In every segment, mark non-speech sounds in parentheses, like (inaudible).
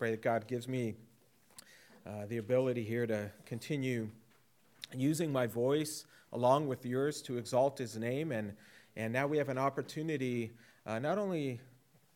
Pray that God gives me uh, the ability here to continue using my voice along with yours to exalt his name. And, and now we have an opportunity, uh, not only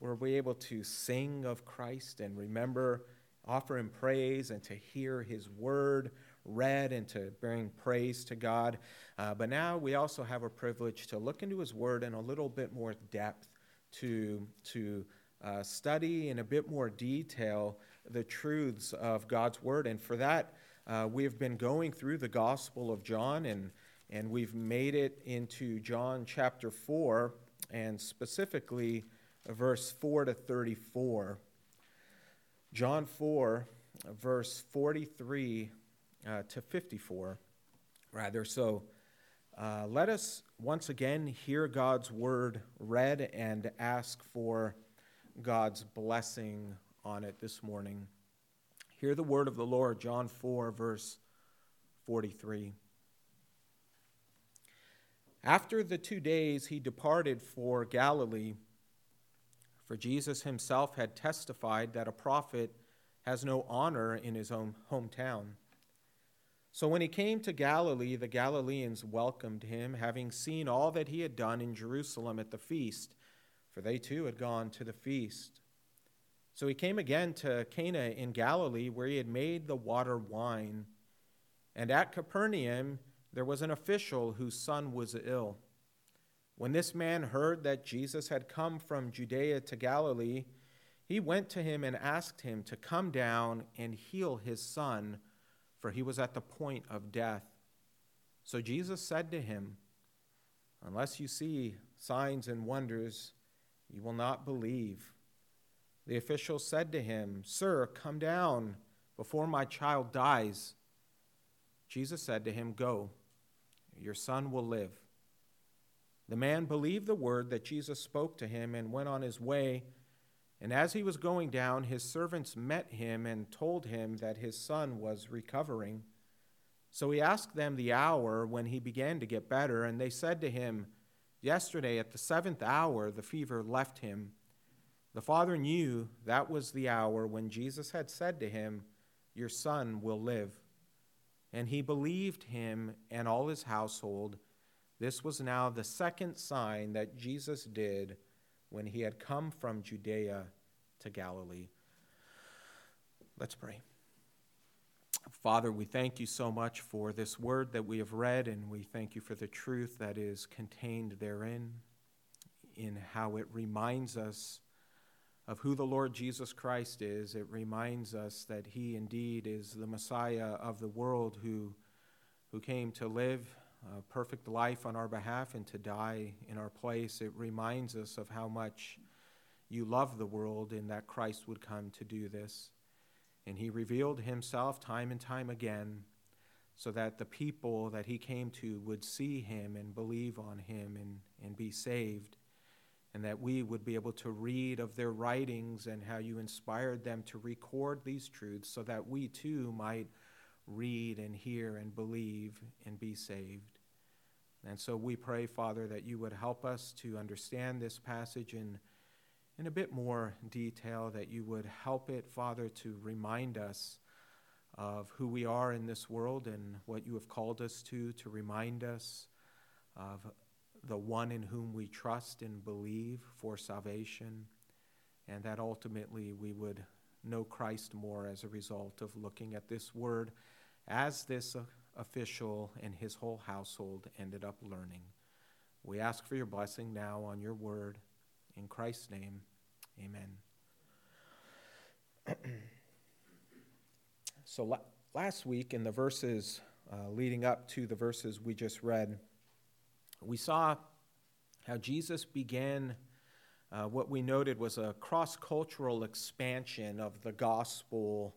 were we able to sing of Christ and remember, offer him praise, and to hear his word read and to bring praise to God, uh, but now we also have a privilege to look into his word in a little bit more depth, to, to uh, study in a bit more detail the truths of God's word. And for that, uh, we've been going through the Gospel of John, and, and we've made it into John chapter 4, and specifically verse 4 to 34. John 4, verse 43 uh, to 54, rather. So uh, let us once again hear God's word read and ask for God's blessing on it this morning. Hear the word of the Lord, John 4, verse 43. After the two days, he departed for Galilee, for Jesus himself had testified that a prophet has no honor in his own hometown. So when he came to Galilee, the Galileans welcomed him, having seen all that he had done in Jerusalem at the feast, for they too had gone to the feast. So he came again to Cana in Galilee, where he had made the water wine. And at Capernaum there was an official whose son was ill. When this man heard that Jesus had come from Judea to Galilee, he went to him and asked him to come down and heal his son, for he was at the point of death. So Jesus said to him, Unless you see signs and wonders, you will not believe. The official said to him, Sir, come down before my child dies. Jesus said to him, Go, your son will live. The man believed the word that Jesus spoke to him and went on his way. And as he was going down, his servants met him and told him that his son was recovering. So he asked them the hour when he began to get better, and they said to him, Yesterday at the seventh hour the fever left him. The father knew that was the hour when Jesus had said to him, Your son will live. And he believed him and all his household. This was now the second sign that Jesus did when he had come from Judea to Galilee. Let's pray. Father, we thank you so much for this word that we have read, and we thank you for the truth that is contained therein, in how it reminds us of who the Lord Jesus Christ is, it reminds us that he indeed is the Messiah of the world who, who came to live a perfect life on our behalf and to die in our place. It reminds us of how much you love the world and that Christ would come to do this. And he revealed himself time and time again so that the people that he came to would see him and believe on him and, and be saved and that we would be able to read of their writings and how you inspired them to record these truths so that we too might read and hear and believe and be saved. And so we pray, Father, that you would help us to understand this passage in, in a bit more detail, that you would help it, Father, to remind us of who we are in this world and what you have called us to, to remind us of the one in whom we trust and believe for salvation, and that ultimately we would know Christ more as a result of looking at this word as this official and his whole household ended up learning. We ask for your blessing now on your word. In Christ's name, amen. (clears throat) so, la- last week, in the verses uh, leading up to the verses we just read, we saw how Jesus began uh, what we noted was a cross cultural expansion of the gospel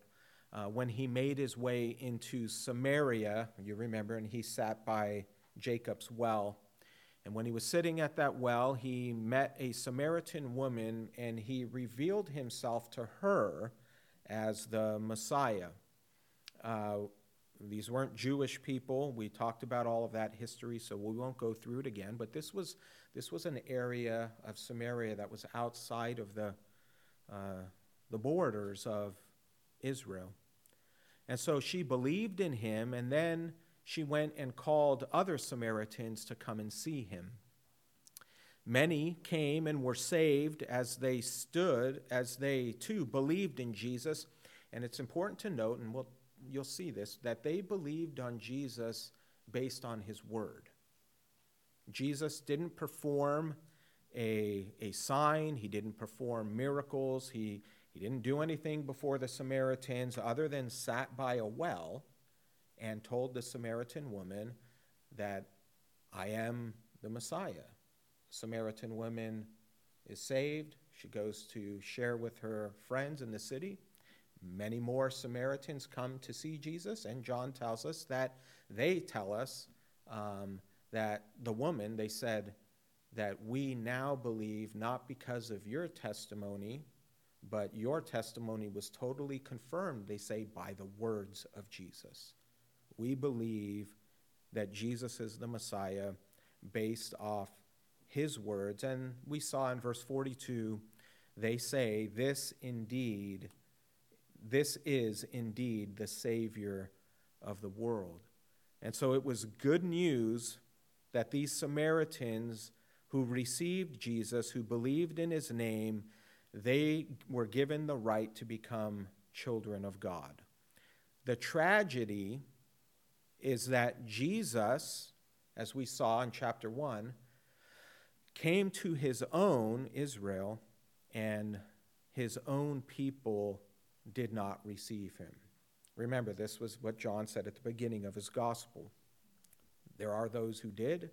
uh, when he made his way into Samaria. You remember, and he sat by Jacob's well. And when he was sitting at that well, he met a Samaritan woman and he revealed himself to her as the Messiah. Uh, these weren't Jewish people. We talked about all of that history, so we won't go through it again. But this was, this was an area of Samaria that was outside of the, uh, the borders of, Israel. And so she believed in him, and then she went and called other Samaritans to come and see him. Many came and were saved as they stood, as they too believed in Jesus. And it's important to note, and we'll, you'll see this, that they believed on Jesus based on his word. Jesus didn't perform a, a sign, he didn't perform miracles, he, he didn't do anything before the Samaritans other than sat by a well and told the Samaritan woman that I am the Messiah. Samaritan woman is saved. She goes to share with her friends in the city. Many more Samaritans come to see Jesus, and John tells us that they tell us um, that the woman, they said, that we now believe not because of your testimony, but your testimony was totally confirmed, they say, by the words of Jesus. We believe that Jesus is the Messiah based off his words. And we saw in verse 42, they say, This indeed, this is indeed the Savior of the world. And so it was good news that these Samaritans who received Jesus, who believed in his name, they were given the right to become children of God. The tragedy is that Jesus, as we saw in chapter 1, came to his own, Israel, and his own people did not receive him. Remember, this was what John said at the beginning of his gospel. There are those who did,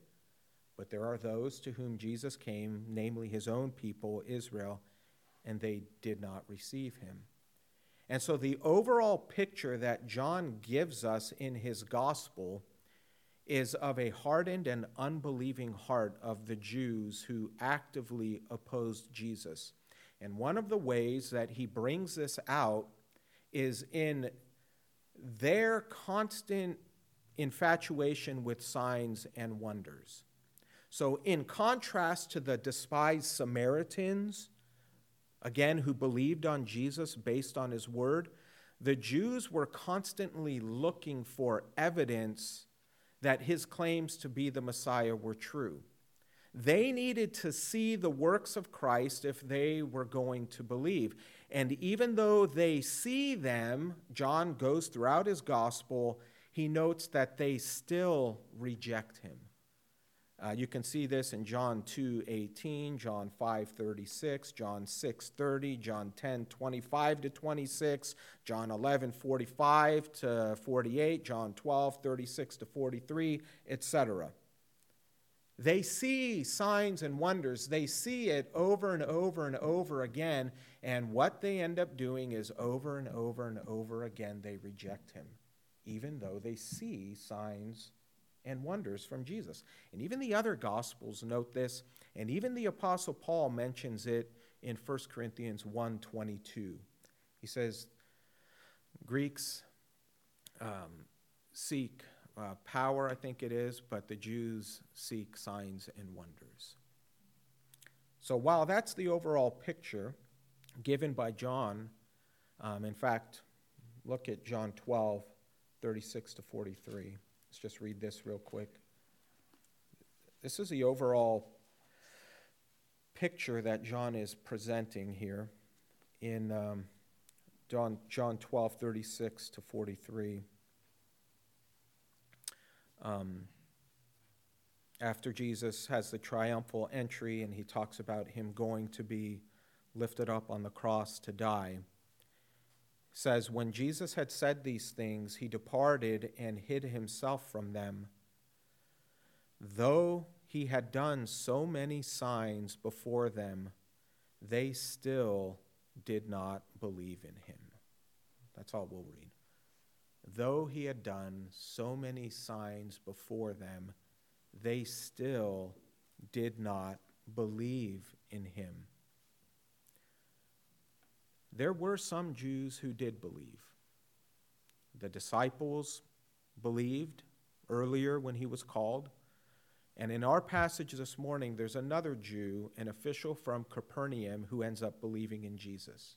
but there are those to whom Jesus came, namely his own people, Israel, and they did not receive him. And so the overall picture that John gives us in his gospel is of a hardened and unbelieving heart of the Jews who actively opposed Jesus. And one of the ways that he brings this out is in their constant infatuation with signs and wonders. So, in contrast to the despised Samaritans, again, who believed on Jesus based on his word, the Jews were constantly looking for evidence that his claims to be the Messiah were true. They needed to see the works of Christ if they were going to believe. And even though they see them, John goes throughout his gospel, he notes that they still reject him. Uh, you can see this in John 2:18, John 5:36, John 6:30, John 10:25 to 26, John 11:45 to 48, John 12:36 to 43, etc. They see signs and wonders. They see it over and over and over again, and what they end up doing is over and over and over again they reject him, even though they see signs and wonders from Jesus. And even the other gospels note this, and even the apostle Paul mentions it in 1 Corinthians 1:22. He says Greeks um, seek uh, power, I think it is, but the Jews seek signs and wonders. So while that's the overall picture given by John, um, in fact, look at John 12, 36 to 43. Let's just read this real quick. This is the overall picture that John is presenting here in um, John, John 12, 36 to 43. Um, after Jesus has the triumphal entry and he talks about him going to be lifted up on the cross to die says, When Jesus had said these things, he departed and hid himself from them. Though he had done so many signs before them, they still did not believe in him. That's all we'll read. Though he had done so many signs before them, they still did not believe in him there were some Jews who did believe. The disciples believed earlier when he was called. And in our passage this morning, there's another Jew, an official from Capernaum, who ends up believing in Jesus.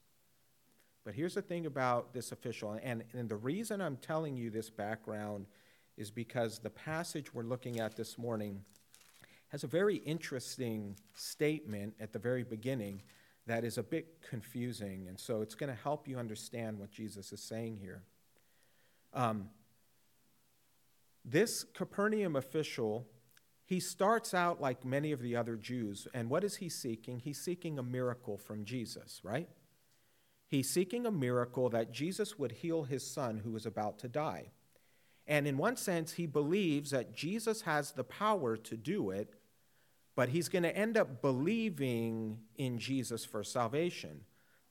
But here's the thing about this official, and, and the reason I'm telling you this background is because the passage we're looking at this morning has a very interesting statement at the very beginning that is a bit confusing. And so it's going to help you understand what Jesus is saying here. Um, this Capernaum official, he starts out like many of the other Jews. And what is he seeking? He's seeking a miracle from Jesus, right? He's seeking a miracle that Jesus would heal his son who was about to die. And in one sense, he believes that Jesus has the power to do it, but he's going to end up believing in Jesus for salvation.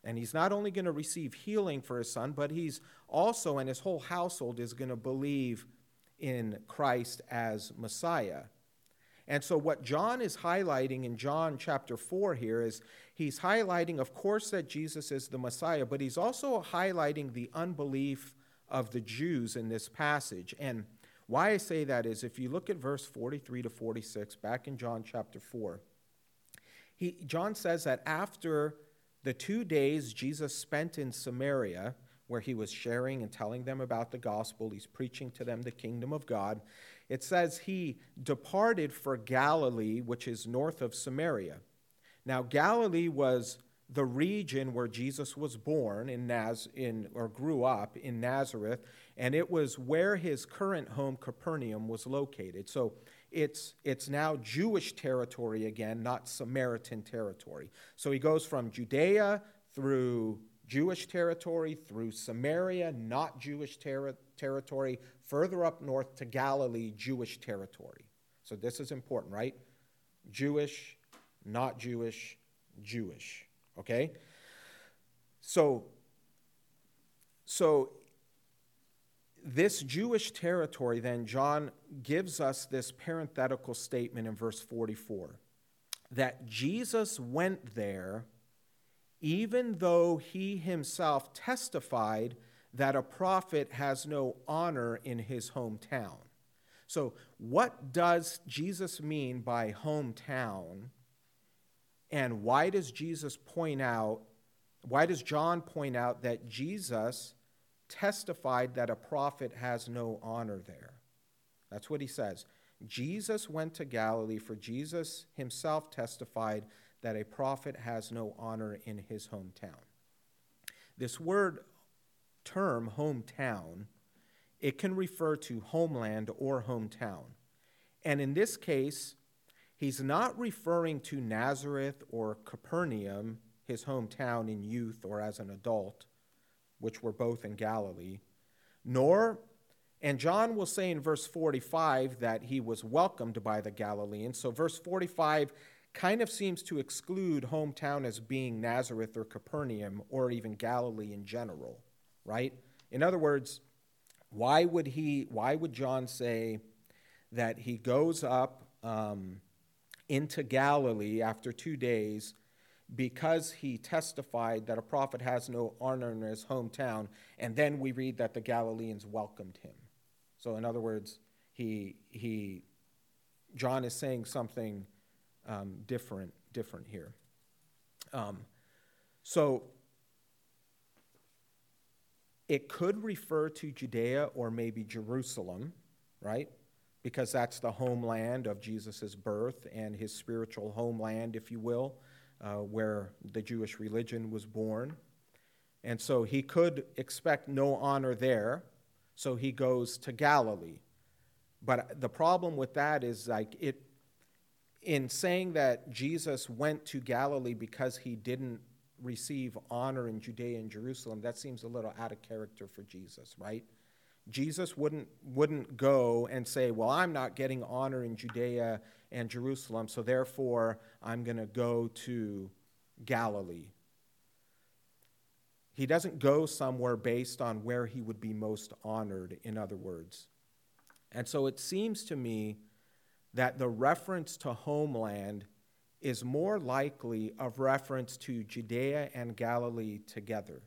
And he's not only going to receive healing for his son, but he's also, and his whole household is going to believe in Christ as Messiah. And so, what John is highlighting in John chapter 4 here is he's highlighting, of course, that Jesus is the Messiah, but he's also highlighting the unbelief of the Jews in this passage. And why I say that is if you look at verse 43 to 46, back in John chapter 4, he, John says that after the two days Jesus spent in Samaria, where he was sharing and telling them about the gospel, he's preaching to them the kingdom of God. It says he departed for Galilee, which is north of Samaria. Now, Galilee was the region where Jesus was born in Naz in or grew up in Nazareth, and it was where his current home Capernaum was located. So it's it's now Jewish territory again, not Samaritan territory. So he goes from Judea through Jewish territory, through Samaria, not Jewish ter- territory, further up north to Galilee, Jewish territory. So this is important, right? Jewish, not Jewish, Jewish. Okay? So, so this Jewish territory, then, John gives us this parenthetical statement in verse 44 that Jesus went there even though he himself testified that a prophet has no honor in his hometown. So, what does Jesus mean by hometown? And why does Jesus point out, why does John point out that Jesus testified that a prophet has no honor there? That's what he says. Jesus went to Galilee, for Jesus himself testified that a prophet has no honor in his hometown. This word term, hometown, it can refer to homeland or hometown. And in this case, He's not referring to Nazareth or Capernaum, his hometown in youth or as an adult, which were both in Galilee, nor, and John will say in verse 45 that he was welcomed by the Galileans. So, verse 45 kind of seems to exclude hometown as being Nazareth or Capernaum or even Galilee in general, right? In other words, why would he, why would John say that he goes up, um, into Galilee after two days because he testified that a prophet has no honor in his hometown. And then we read that the Galileans welcomed him. So, in other words, he, he, John is saying something um, different, different here. Um, so, it could refer to Judea or maybe Jerusalem, right? Because that's the homeland of Jesus' birth and his spiritual homeland, if you will, uh, where the Jewish religion was born. And so he could expect no honor there, so he goes to Galilee. But the problem with that is like it in saying that Jesus went to Galilee because he didn't receive honor in Judea and Jerusalem, that seems a little out of character for Jesus, right? Jesus wouldn't, wouldn't go and say, Well, I'm not getting honor in Judea and Jerusalem, so therefore I'm going to go to Galilee. He doesn't go somewhere based on where he would be most honored, in other words. And so it seems to me that the reference to homeland is more likely of reference to Judea and Galilee together.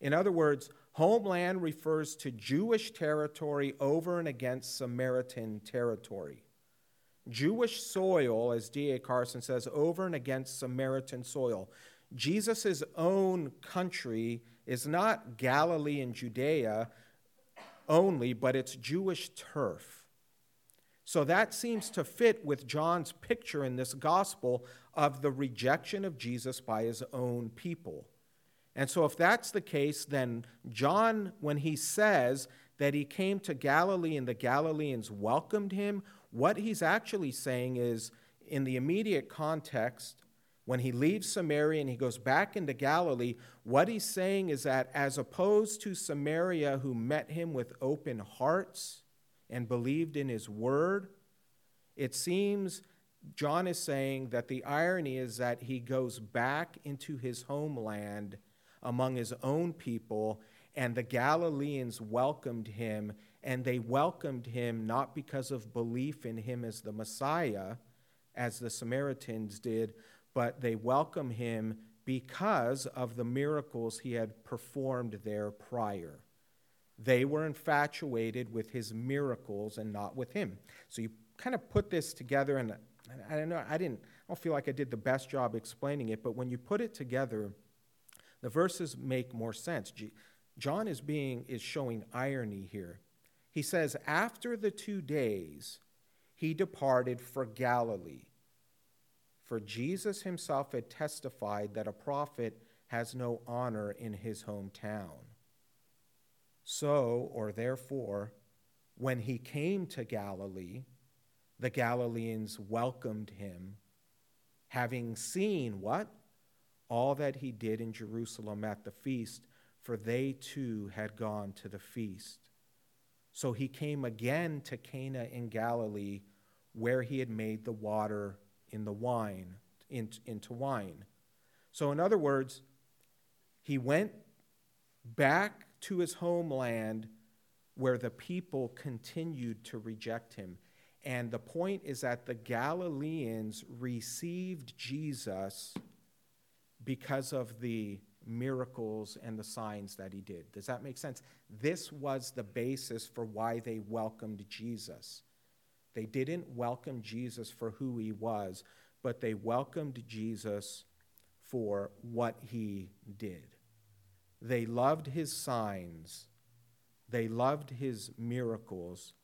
In other words, Homeland refers to Jewish territory over and against Samaritan territory. Jewish soil, as D.A. Carson says, over and against Samaritan soil. Jesus' own country is not Galilee and Judea only, but it's Jewish turf. So that seems to fit with John's picture in this gospel of the rejection of Jesus by his own people. And so, if that's the case, then John, when he says that he came to Galilee and the Galileans welcomed him, what he's actually saying is, in the immediate context, when he leaves Samaria and he goes back into Galilee, what he's saying is that as opposed to Samaria, who met him with open hearts and believed in his word, it seems John is saying that the irony is that he goes back into his homeland among his own people, and the Galileans welcomed him, and they welcomed him not because of belief in him as the Messiah, as the Samaritans did, but they welcomed him because of the miracles he had performed there prior. They were infatuated with his miracles and not with him. So you kind of put this together, and I don't know, I didn't, I don't feel like I did the best job explaining it, but when you put it together, the verses make more sense. John is being is showing irony here. He says, After the two days, he departed for Galilee for Jesus himself had testified that a prophet has no honor in his hometown. So, or therefore, when he came to Galilee, the Galileans welcomed him, having seen what? All that he did in Jerusalem at the feast, for they too had gone to the feast. So he came again to Cana in Galilee, where he had made the water in the wine, in, into wine. So, in other words, he went back to his homeland where the people continued to reject him. And the point is that the Galileans received Jesus because of the miracles and the signs that he did. Does that make sense? This was the basis for why they welcomed Jesus. They didn't welcome Jesus for who he was, but they welcomed Jesus for what he did. They loved his signs, they loved his miracles,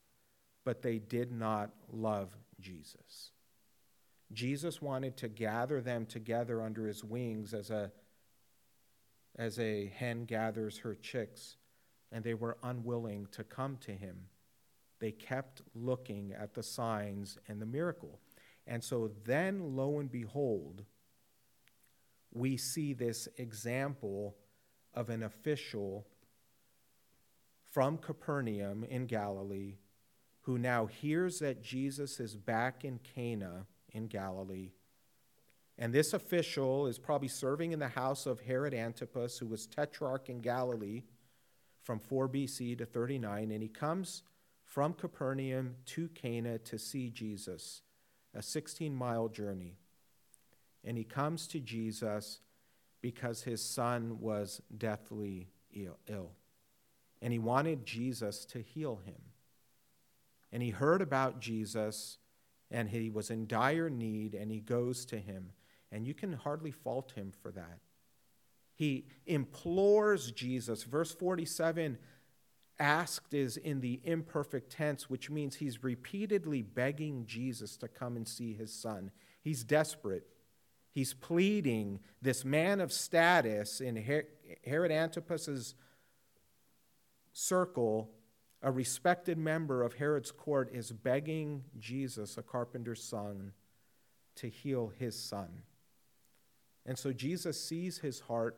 but they did not love Jesus. Jesus wanted to gather them together under his wings as a, as a hen gathers her chicks, and they were unwilling to come to him they kept looking at the signs and the miracle. And so then, lo and behold, we see this example of an official from Capernaum in Galilee who now hears that Jesus is back in Cana in Galilee. And this official is probably serving in the house of Herod Antipas, who was tetrarch in Galilee from 4 BC to 39. And he comes from Capernaum to Cana to see Jesus, a 16 mile journey. And he comes to Jesus because his son was deathly ill. And he wanted Jesus to heal him. And he heard about Jesus and he was in dire need and he goes to him. And you can hardly fault him for that. He implores Jesus. Verse 47 asked is in the imperfect tense, which means he's repeatedly begging Jesus to come and see his son. He's desperate. He's pleading. This man of status in Herod Antipas's circle, a respected member of Herod's court, is begging Jesus, a carpenter's son, to heal his son. And so Jesus sees his heart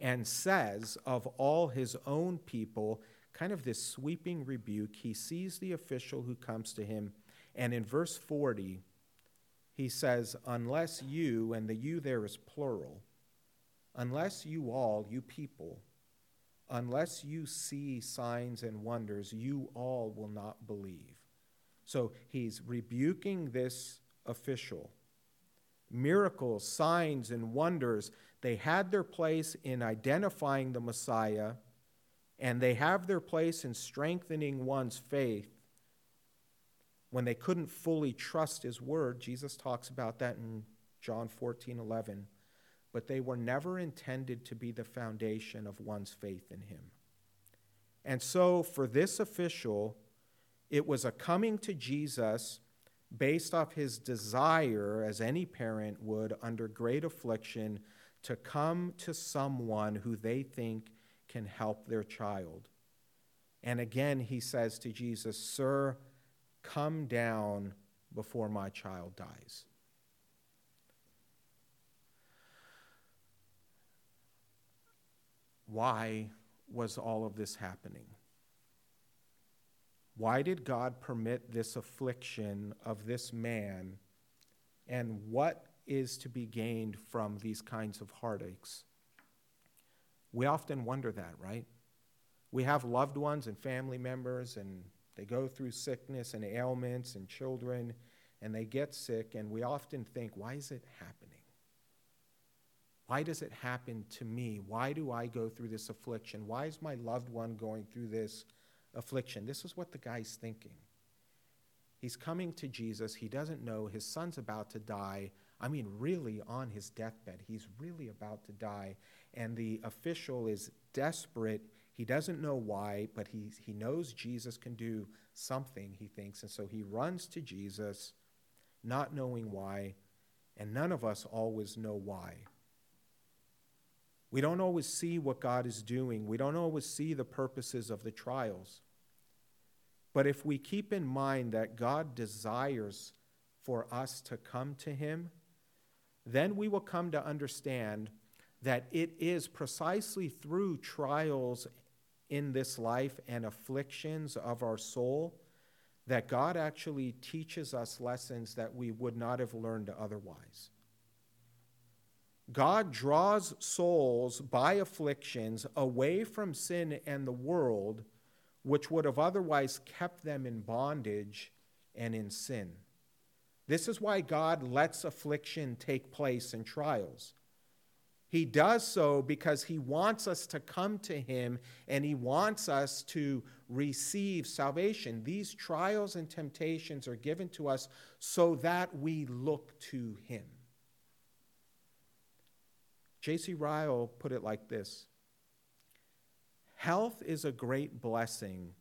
and says of all his own people, kind of this sweeping rebuke. He sees the official who comes to him, and in verse 40, he says, Unless you, and the you there is plural, unless you all, you people, unless you see signs and wonders, you all will not believe. So he's rebuking this official. Miracles, signs, and wonders they had their place in identifying the Messiah, and they have their place in strengthening one's faith when they couldn't fully trust his word. Jesus talks about that in John 14 11. But they were never intended to be the foundation of one's faith in him. And so, for this official, it was a coming to Jesus based off his desire, as any parent would, under great affliction, to come to someone who they think can help their child. And again, he says to Jesus, Sir, come down before my child dies. Why was all of this happening? Why did God permit this affliction of this man? And what is to be gained from these kinds of heartaches? We often wonder that, right? We have loved ones and family members, and they go through sickness and ailments and children, and they get sick, and we often think, why is it happening? Why does it happen to me? Why do I go through this affliction? Why is my loved one going through this affliction? This is what the guy's thinking. He's coming to Jesus. He doesn't know his son's about to die. I mean, really on his deathbed. He's really about to die. And the official is desperate. He doesn't know why, but he, he knows Jesus can do something, he thinks. And so he runs to Jesus, not knowing why. And none of us always know why. We don't always see what God is doing. We don't always see the purposes of the trials. But if we keep in mind that God desires for us to come to Him, then we will come to understand that it is precisely through trials in this life and afflictions of our soul that God actually teaches us lessons that we would not have learned otherwise. God draws souls by afflictions away from sin and the world, which would have otherwise kept them in bondage and in sin. This is why God lets affliction take place in trials. He does so because He wants us to come to Him and He wants us to receive salvation. These trials and temptations are given to us so that we look to Him. J.C. Ryle put it like this Health is a great blessing,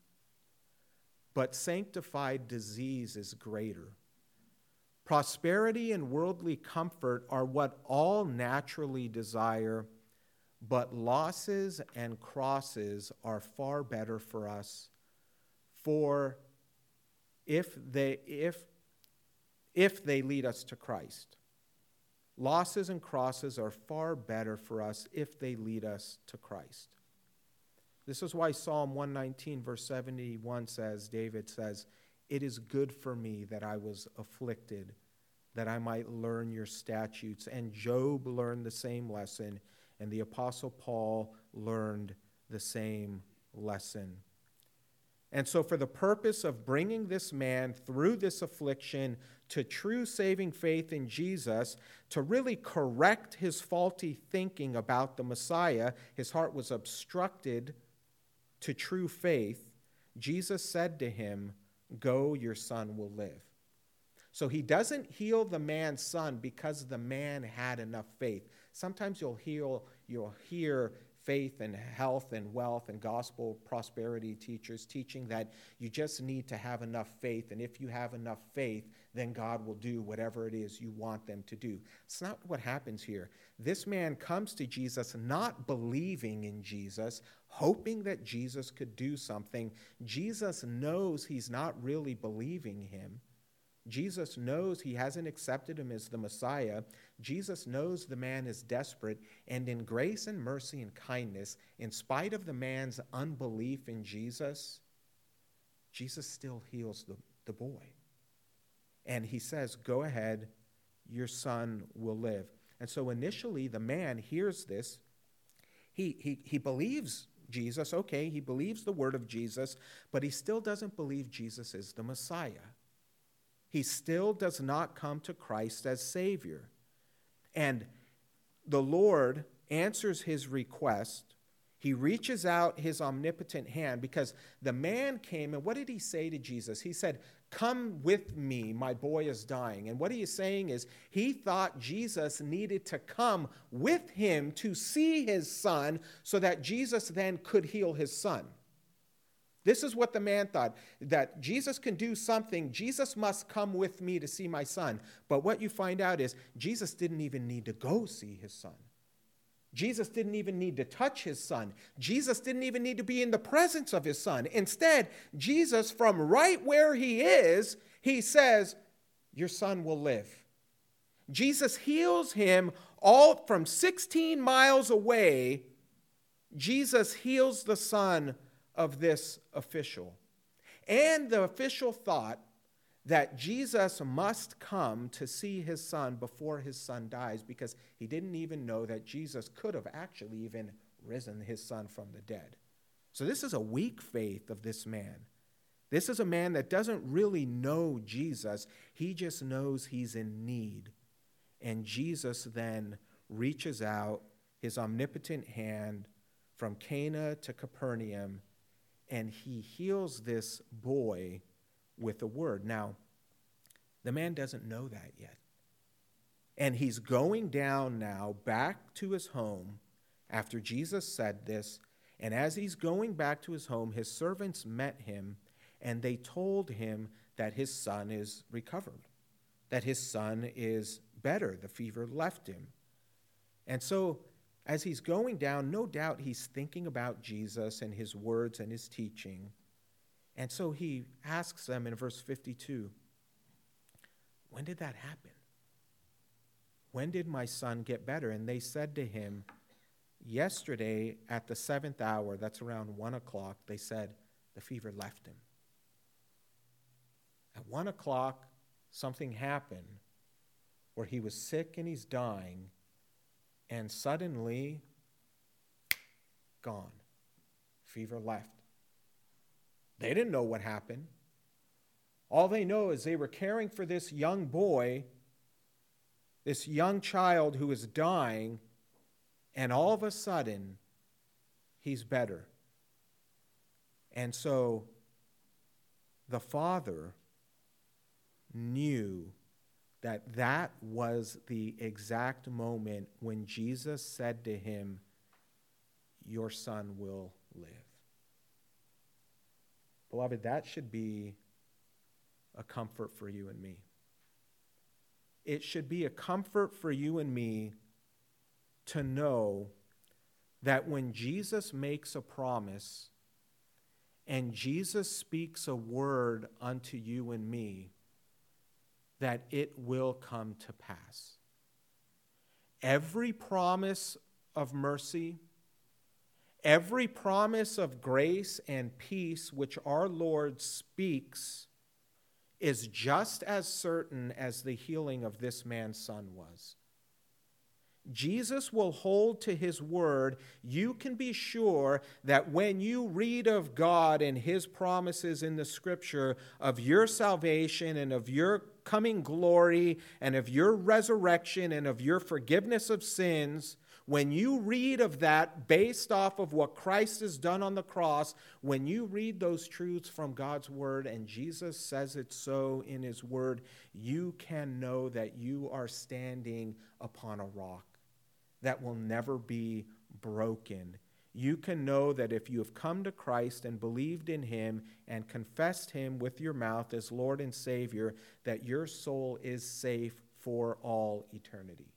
but sanctified disease is greater. Prosperity and worldly comfort are what all naturally desire, but losses and crosses are far better for us. For if they, if, if they lead us to Christ. Losses and crosses are far better for us if they lead us to Christ. This is why Psalm 119, verse 71 says, David says, It is good for me that I was afflicted, that I might learn your statutes. And Job learned the same lesson, and the Apostle Paul learned the same lesson. And so, for the purpose of bringing this man through this affliction to true saving faith in Jesus, to really correct his faulty thinking about the Messiah, his heart was obstructed to true faith. Jesus said to him, Go, your son will live. So he doesn't heal the man's son because the man had enough faith. Sometimes you'll heal, you'll hear faith and health and wealth and gospel prosperity teachers teaching that you just need to have enough faith. And if you have enough faith, then God will do whatever it is you want them to do. It's not what happens here. This man comes to Jesus not believing in Jesus, hoping that Jesus could do something. Jesus knows he's not really believing him. Jesus knows he hasn't accepted him as the Messiah. Jesus knows the man is desperate, and in grace and mercy and kindness, in spite of the man's unbelief in Jesus, Jesus still heals the, the boy. And he says, Go ahead, your son will live. And so initially, the man hears this. He, he, he believes Jesus, okay, he believes the word of Jesus, but he still doesn't believe Jesus is the Messiah he still does not come to Christ as Savior. And the Lord answers his request. He reaches out his omnipotent hand because the man came and what did he say to Jesus? He said, Come with me, my boy is dying. And what he is saying is, he thought Jesus needed to come with him to see his son so that Jesus then could heal his son. This is what the man thought that Jesus can do something. Jesus must come with me to see my son. But what you find out is Jesus didn't even need to go see his son. Jesus didn't even need to touch his son. Jesus didn't even need to be in the presence of his son. Instead, Jesus, from right where he is, he says, Your son will live. Jesus heals him all from 16 miles away. Jesus heals the son of this official. And the official thought that Jesus must come to see his son before his son dies because he didn't even know that Jesus could have actually even risen his son from the dead. So, this is a weak faith of this man. This is a man that doesn't really know Jesus, he just knows he's in need. And Jesus then reaches out his omnipotent hand from Cana to Capernaum, and he heals this boy with a word. Now, the man doesn't know that yet. And he's going down now back to his home after Jesus said this. And as he's going back to his home, his servants met him and they told him that his son is recovered, that his son is better. The fever left him. And so, as he's going down, no doubt he's thinking about Jesus and his words and his teaching. And so he asks them in verse 52 When did that happen? When did my son get better? And they said to him, Yesterday at the seventh hour, that's around one o'clock, they said the fever left him. At one o'clock, something happened where he was sick and he's dying, and suddenly, gone. Fever left. They didn't know what happened. All they know is they were caring for this young boy, this young child who was dying, and all of a sudden, he's better. And so the father knew that that was the exact moment when Jesus said to him, Your son will live. Beloved, that should be a comfort for you and me. It should be a comfort for you and me to know that when Jesus makes a promise and Jesus speaks a word unto you and me, that it will come to pass. Every promise of mercy, Every promise of grace and peace which our Lord speaks is just as certain as the healing of this man's son was. Jesus will hold to his word. You can be sure that when you read of God and his promises in the scripture of your salvation and of your coming glory and of your resurrection and of your forgiveness of sins, when you read of that based off of what Christ has done on the cross, when you read those truths from God's word and Jesus says it so in his word, you can know that you are standing upon a rock that will never be broken. You can know that if you have come to Christ and believed in him and confessed him with your mouth as Lord and Savior, that your soul is safe for all eternity.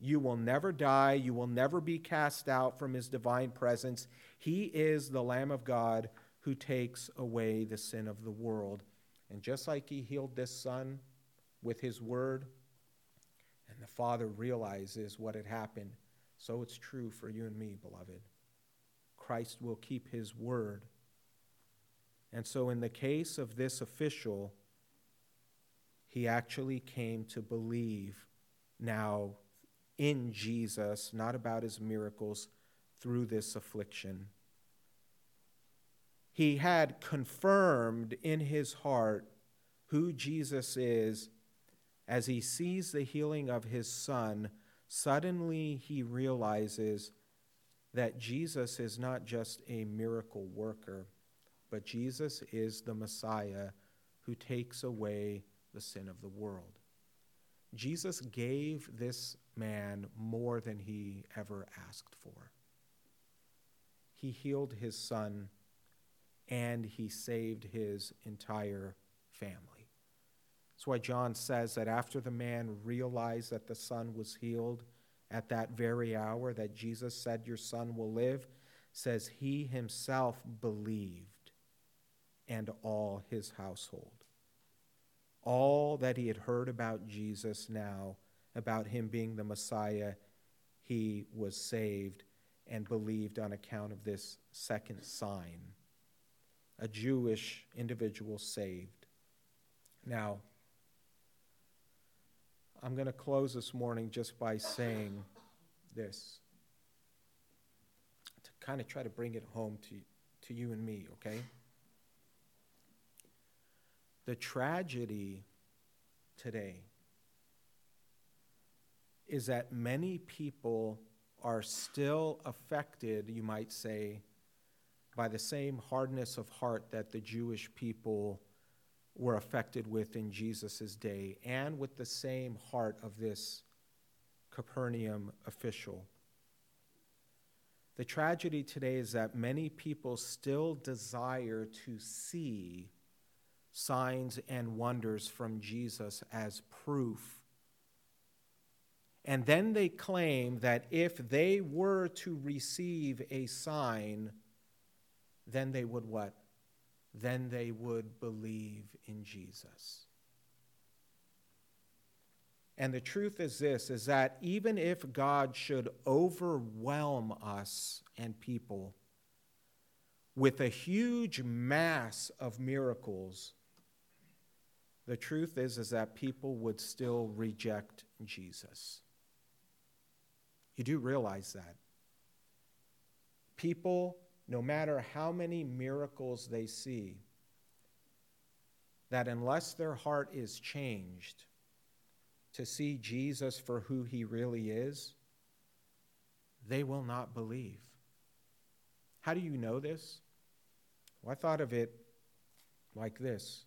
You will never die. You will never be cast out from his divine presence. He is the Lamb of God who takes away the sin of the world. And just like he healed this son with his word, and the Father realizes what had happened, so it's true for you and me, beloved. Christ will keep his word. And so, in the case of this official, he actually came to believe now in Jesus, not about his miracles through this affliction. He had confirmed in his heart who Jesus is as he sees the healing of his son. Suddenly he realizes that Jesus is not just a miracle worker, but Jesus is the Messiah who takes away the sin of the world. Jesus gave this man more than he ever asked for. He healed his son and he saved his entire family. That's why John says that after the man realized that the son was healed at that very hour that Jesus said, Your son will live, says he himself believed and all his household. All that he had heard about Jesus now, about him being the Messiah, he was saved and believed on account of this second sign. A Jewish individual saved. Now, I'm going to close this morning just by saying this to kind of try to bring it home to, to you and me, okay? The tragedy today is that many people are still affected, you might say, by the same hardness of heart that the Jewish people were affected with in Jesus' day, and with the same heart of this Capernaum official. The tragedy today is that many people still desire to see signs and wonders from Jesus as proof. And then they claim that if they were to receive a sign, then they would what? Then they would believe in Jesus. And the truth is this is that even if God should overwhelm us and people with a huge mass of miracles, the truth is, is that people would still reject Jesus. You do realize that. People, no matter how many miracles they see, that unless their heart is changed to see Jesus for who he really is, they will not believe. How do you know this? Well, I thought of it like this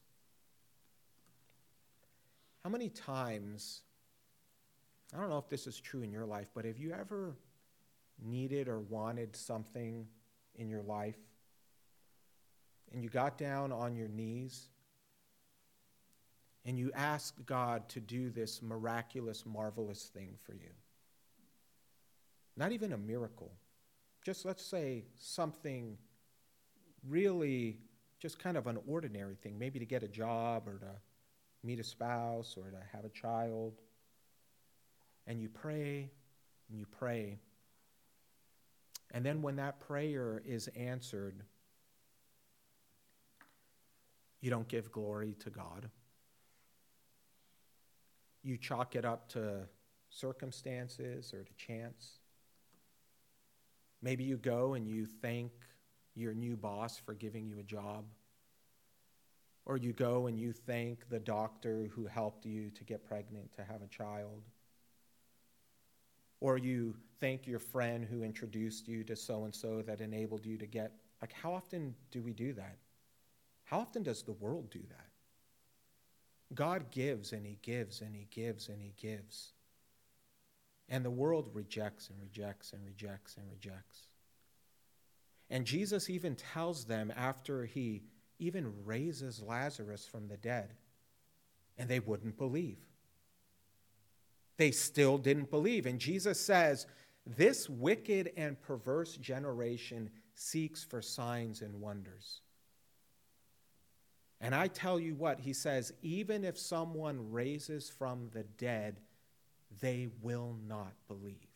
how many times, I don't know if this is true in your life, but have you ever needed or wanted something in your life and you got down on your knees and you asked God to do this miraculous, marvelous thing for you? Not even a miracle, just let's say something really just kind of an ordinary thing, maybe to get a job or to meet a spouse or to have a child. And you pray and you pray. And then when that prayer is answered, you don't give glory to God. You chalk it up to circumstances or to chance. Maybe you go and you thank your new boss for giving you a job. Or you go and you thank the doctor who helped you to get pregnant, to have a child. Or you thank your friend who introduced you to so and so that enabled you to get. Like, how often do we do that? How often does the world do that? God gives and He gives and He gives and He gives. And the world rejects and rejects and rejects and rejects. And Jesus even tells them after He even raises Lazarus from the dead, and they wouldn't believe. They still didn't believe. And Jesus says, This wicked and perverse generation seeks for signs and wonders. And I tell you what, he says, even if someone raises from the dead, they will not believe.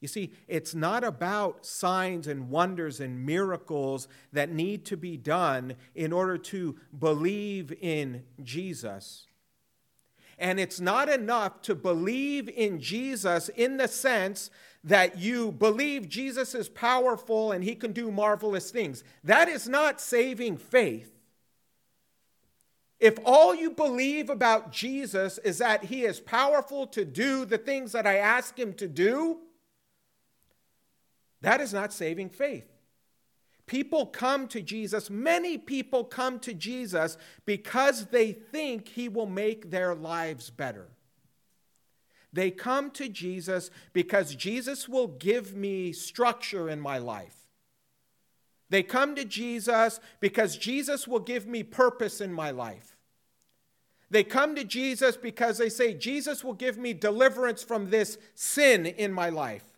You see, it's not about signs and wonders and miracles that need to be done in order to believe in Jesus. And it's not enough to believe in Jesus in the sense that you believe Jesus is powerful and he can do marvelous things. That is not saving faith. If all you believe about Jesus is that he is powerful to do the things that I ask him to do, That is not saving faith. People come to Jesus, many people come to Jesus because they think he will make their lives better. They come to Jesus because Jesus will give me structure in my life. They come to Jesus because Jesus will give me purpose in my life. They come to Jesus because they say, Jesus will give me deliverance from this sin in my life.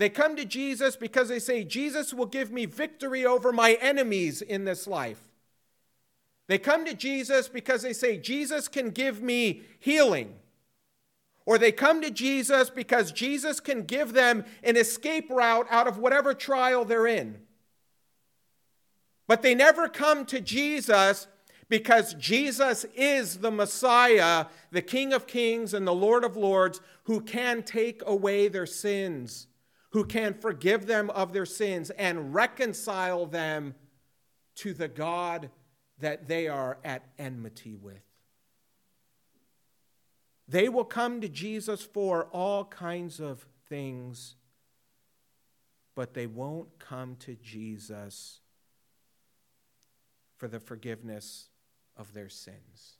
They come to Jesus because they say, Jesus will give me victory over my enemies in this life. They come to Jesus because they say, Jesus can give me healing. Or they come to Jesus because Jesus can give them an escape route out of whatever trial they're in. But they never come to Jesus because Jesus is the Messiah, the King of Kings and the Lord of Lords, who can take away their sins who can forgive them of their sins and reconcile them to the God that they are at enmity with. They will come to Jesus for all kinds of things, but they won't come to Jesus for the forgiveness of their sins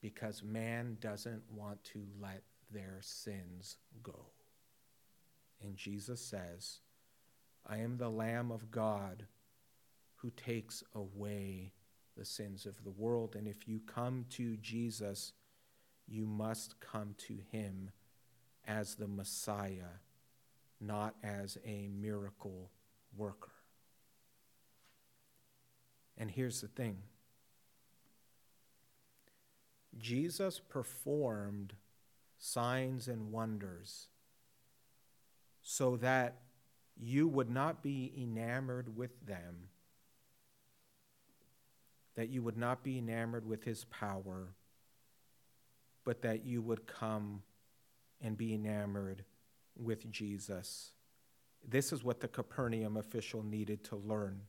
because man doesn't want to let their sins go. And Jesus says, I am the Lamb of God who takes away the sins of the world. And if you come to Jesus, you must come to him as the Messiah, not as a miracle worker. And here's the thing Jesus performed signs and wonders so that you would not be enamored with them, that you would not be enamored with his power, but that you would come and be enamored with Jesus. This is what the Capernaum official needed to learn.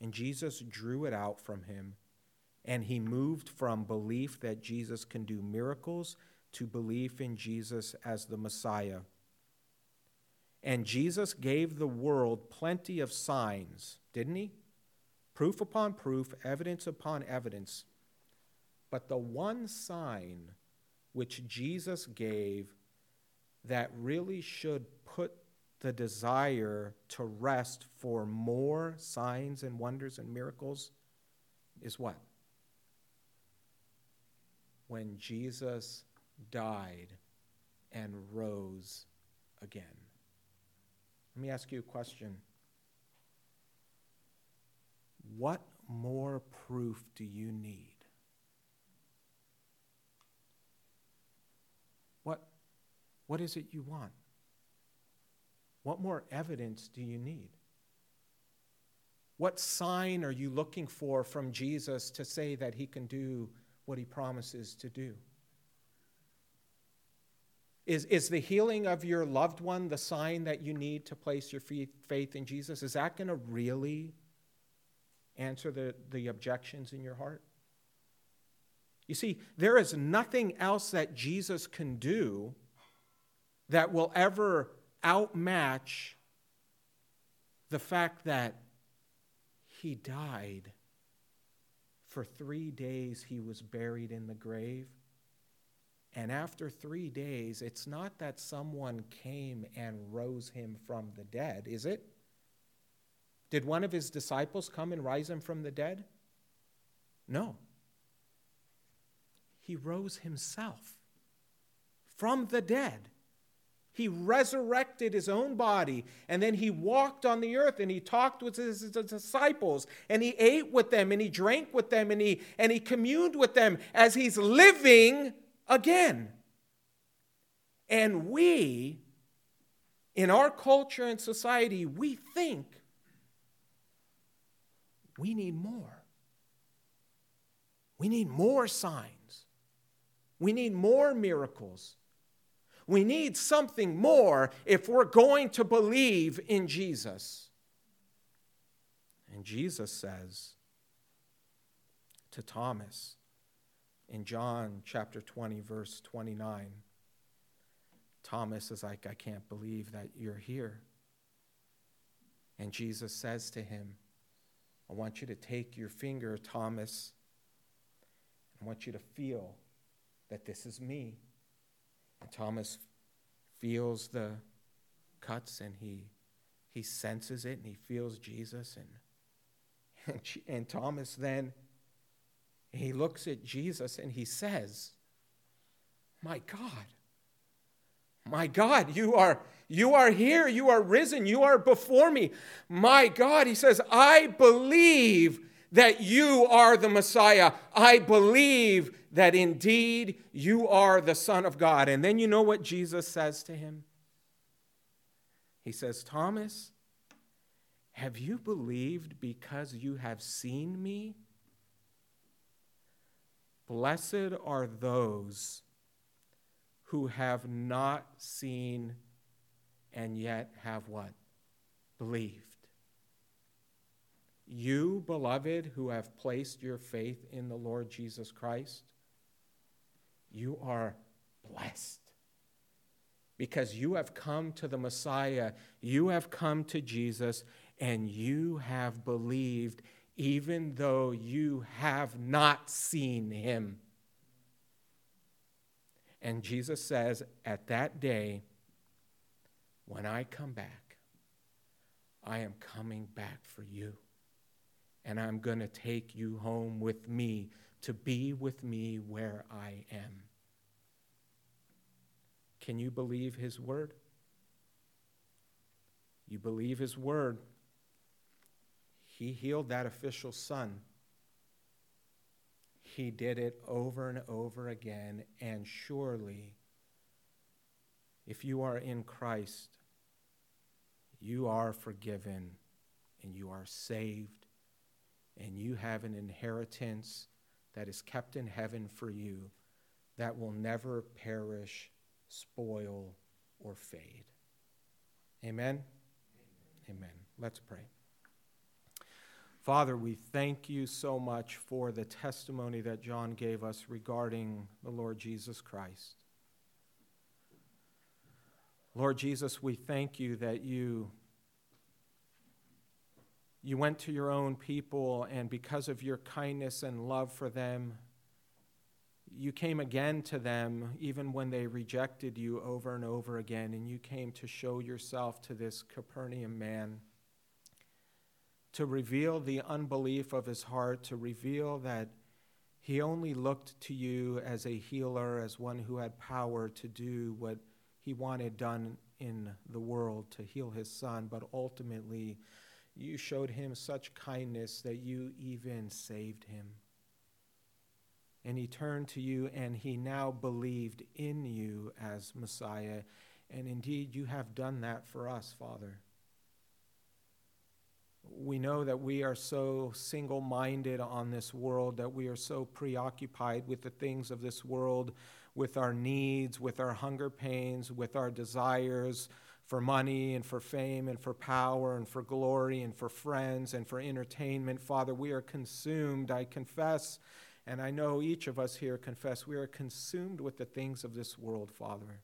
And Jesus drew it out from him, and he moved from belief that Jesus can do miracles to belief in Jesus as the Messiah. And Jesus gave the world plenty of signs, didn't he? Proof upon proof, evidence upon evidence. But the one sign which Jesus gave that really should put the desire to rest for more signs and wonders and miracles is what? When Jesus died and rose again. Let me ask you a question. What more proof do you need? What, what is it you want? What more evidence do you need? What sign are you looking for from Jesus to say that he can do what he promises to do? Is, is the healing of your loved one the sign that you need to place your faith in Jesus? Is that going to really answer the, the objections in your heart? You see, there is nothing else that Jesus can do that will ever outmatch the fact that he died. For three days, he was buried in the grave. And after three days, it's not that someone came and rose him from the dead, is it? Did one of his disciples come and rise him from the dead? No. He rose himself from the dead. He resurrected his own body, and then he walked on the earth and he talked with his, disciples, and he ate with them, and he drank with them, and he, and he communed with them as he's living again. And we, in our culture and society, we think we need more. We need more signs. We need more miracles. We need something more if we're going to believe in Jesus. And Jesus says to Thomas, in John chapter 20, verse 29. Thomas is like, I can't believe that you're here. And Jesus says to him, I want you to take your finger, Thomas. I want you to feel that this is me. And Thomas feels the cuts and he, he senses it and he feels Jesus. And, and, (laughs) and Thomas then, he looks at Jesus and he says, My God, my God, you are, you are here. You are risen. You are before me. My God, he says, I believe that you are the Messiah. I believe that indeed you are the Son of God. And then you know what Jesus says to him? He says, Thomas, have you believed because you have seen me? Blessed are those who have not seen and yet have what? Believed. You, beloved, who have placed your faith in the Lord Jesus Christ, you are blessed because you have come to the Messiah, you have come to Jesus, and you have believed even though you have not seen him. And Jesus says, At that day, when I come back, I am coming back for you. And I'm going to take you home with me to be with me where I am. Can you believe his word? You believe his word. He healed that official's son he did it over and over again, and surely, if you are in Christ, you are forgiven and you are saved, and you have an inheritance that is kept in heaven for you that will never perish, spoil, or fade. Amen? Amen. Let's pray. Father, we thank you so much for the testimony that John gave us regarding the Lord Jesus Christ. Lord Jesus, we thank you that you you went to your own people and because of your kindness and love for them you came again to them even when they rejected you over and over again and you came to show yourself to this Capernaum man to reveal the unbelief of his heart, to reveal that he only looked to you as a healer, as one who had power to do what he wanted done in the world to heal his son, but ultimately you showed him such kindness that you even saved him. And he turned to you and he now believed in you as Messiah. And indeed, you have done that for us, Father we know that we are so single minded on this world, that we are so preoccupied with the things of this world, with our needs, with our hunger pains, with our desires for money and for fame and for power and for glory and for friends and for entertainment. Father, we are consumed, I confess, and I know each of us here confess, we are consumed with the things of this world, Father.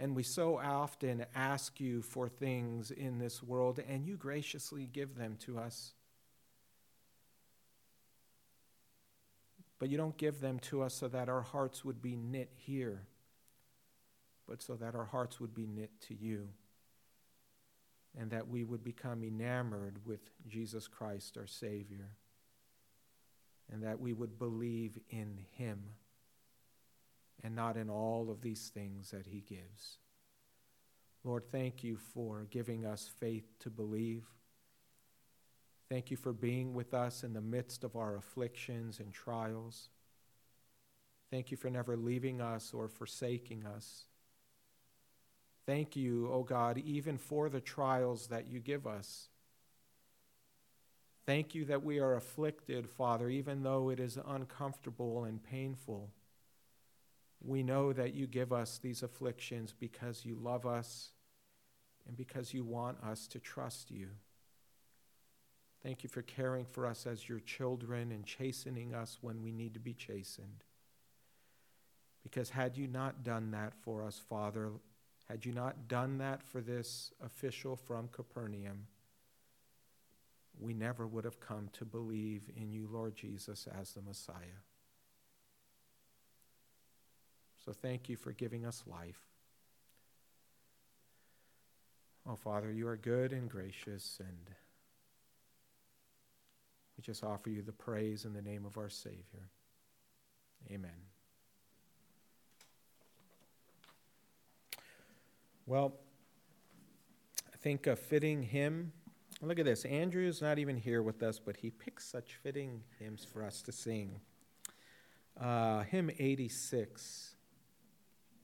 And we so often ask you for things in this world, and you graciously give them to us. But you don't give them to us so that our hearts would be knit here, but so that our hearts would be knit to you, and that we would become enamored with Jesus Christ, our Savior, and that we would believe in Him and not in all of these things that He gives. Lord, thank you for giving us faith to believe. Thank you for being with us in the midst of our afflictions and trials. Thank you for never leaving us or forsaking us. Thank you, O oh God, even for the trials that you give us. Thank you that we are afflicted, Father, even though it is uncomfortable and painful we know that you give us these afflictions because you love us and because you want us to trust you. Thank you for caring for us as your children and chastening us when we need to be chastened. Because had you not done that for us, Father, had you not done that for this official from Capernaum, we never would have come to believe in you, Lord Jesus, as the Messiah. So thank you for giving us life. Oh, Father, you are good and gracious, and we just offer you the praise in the name of our Savior. Amen. Well, I think a fitting hymn. Look at this. Andrew's not even here with us, but he picks such fitting hymns for us to sing. Uh, hymn 86.